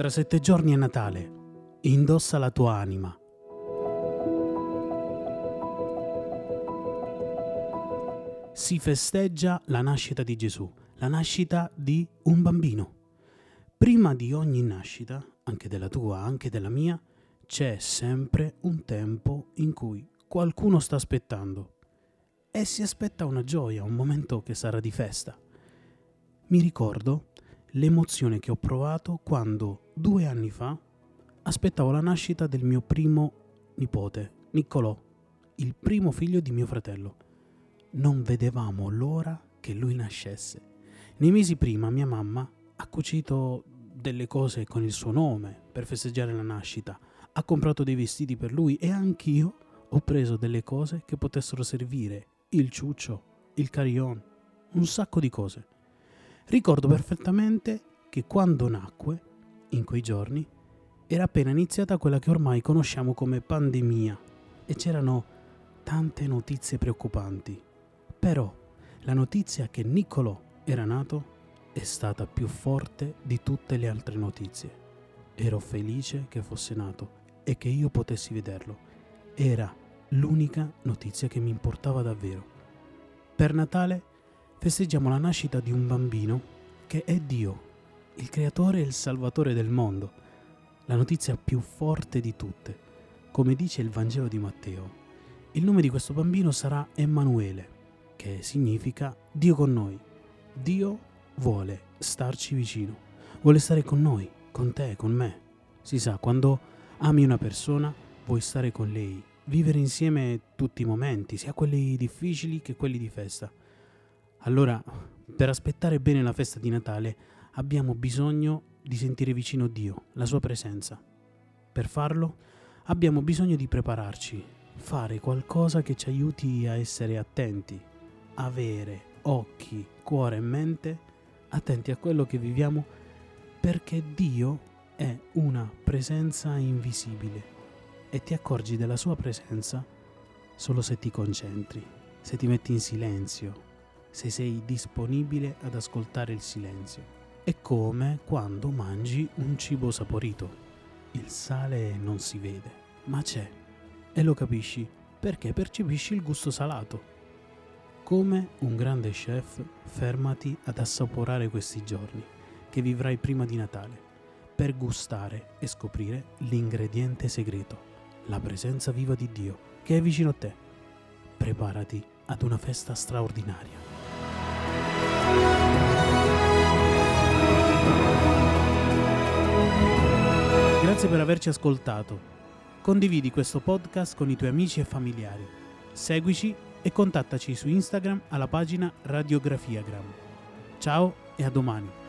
Tra sette giorni è Natale. Indossa la tua anima. Si festeggia la nascita di Gesù, la nascita di un bambino. Prima di ogni nascita, anche della tua, anche della mia, c'è sempre un tempo in cui qualcuno sta aspettando e si aspetta una gioia, un momento che sarà di festa. Mi ricordo l'emozione che ho provato quando due anni fa aspettavo la nascita del mio primo nipote, Niccolò, il primo figlio di mio fratello. Non vedevamo l'ora che lui nascesse. Nei mesi prima mia mamma ha cucito delle cose con il suo nome per festeggiare la nascita, ha comprato dei vestiti per lui e anch'io ho preso delle cose che potessero servire, il ciuccio, il carillon, un sacco di cose. Ricordo perfettamente che quando nacque, in quei giorni, era appena iniziata quella che ormai conosciamo come pandemia e c'erano tante notizie preoccupanti. Però la notizia che Niccolò era nato è stata più forte di tutte le altre notizie. Ero felice che fosse nato e che io potessi vederlo. Era l'unica notizia che mi importava davvero. Per Natale festeggiamo la nascita di un bambino che è Dio, il creatore e il salvatore del mondo, la notizia più forte di tutte. Come dice il Vangelo di Matteo, il nome di questo bambino sarà Emanuele, che significa Dio con noi. Dio vuole starci vicino, vuole stare con noi, con te, con me. Si sa, quando ami una persona, vuoi stare con lei, vivere insieme tutti i momenti, sia quelli difficili che quelli di festa. Allora, per aspettare bene la festa di Natale, abbiamo bisogno di sentire vicino Dio, la sua presenza. Per farlo, abbiamo bisogno di prepararci, fare qualcosa che ci aiuti a essere attenti, avere occhi, cuore e mente attenti a quello che viviamo perché Dio è una presenza invisibile e ti accorgi della sua presenza solo se ti concentri, se ti metti in silenzio, se sei disponibile ad ascoltare il silenzio. È come quando mangi un cibo saporito. Il sale non si vede, ma c'è. E lo capisci perché percepisci il gusto salato. Come un grande chef, fermati ad assaporare questi giorni che vivrai prima di Natale, per gustare e scoprire l'ingrediente segreto, la presenza viva di Dio che è vicino a te. Preparati ad una festa straordinaria. Grazie per averci ascoltato. Condividi questo podcast con i tuoi amici e familiari. Seguici e contattaci su Instagram alla pagina Radiografiagram. Ciao e a domani.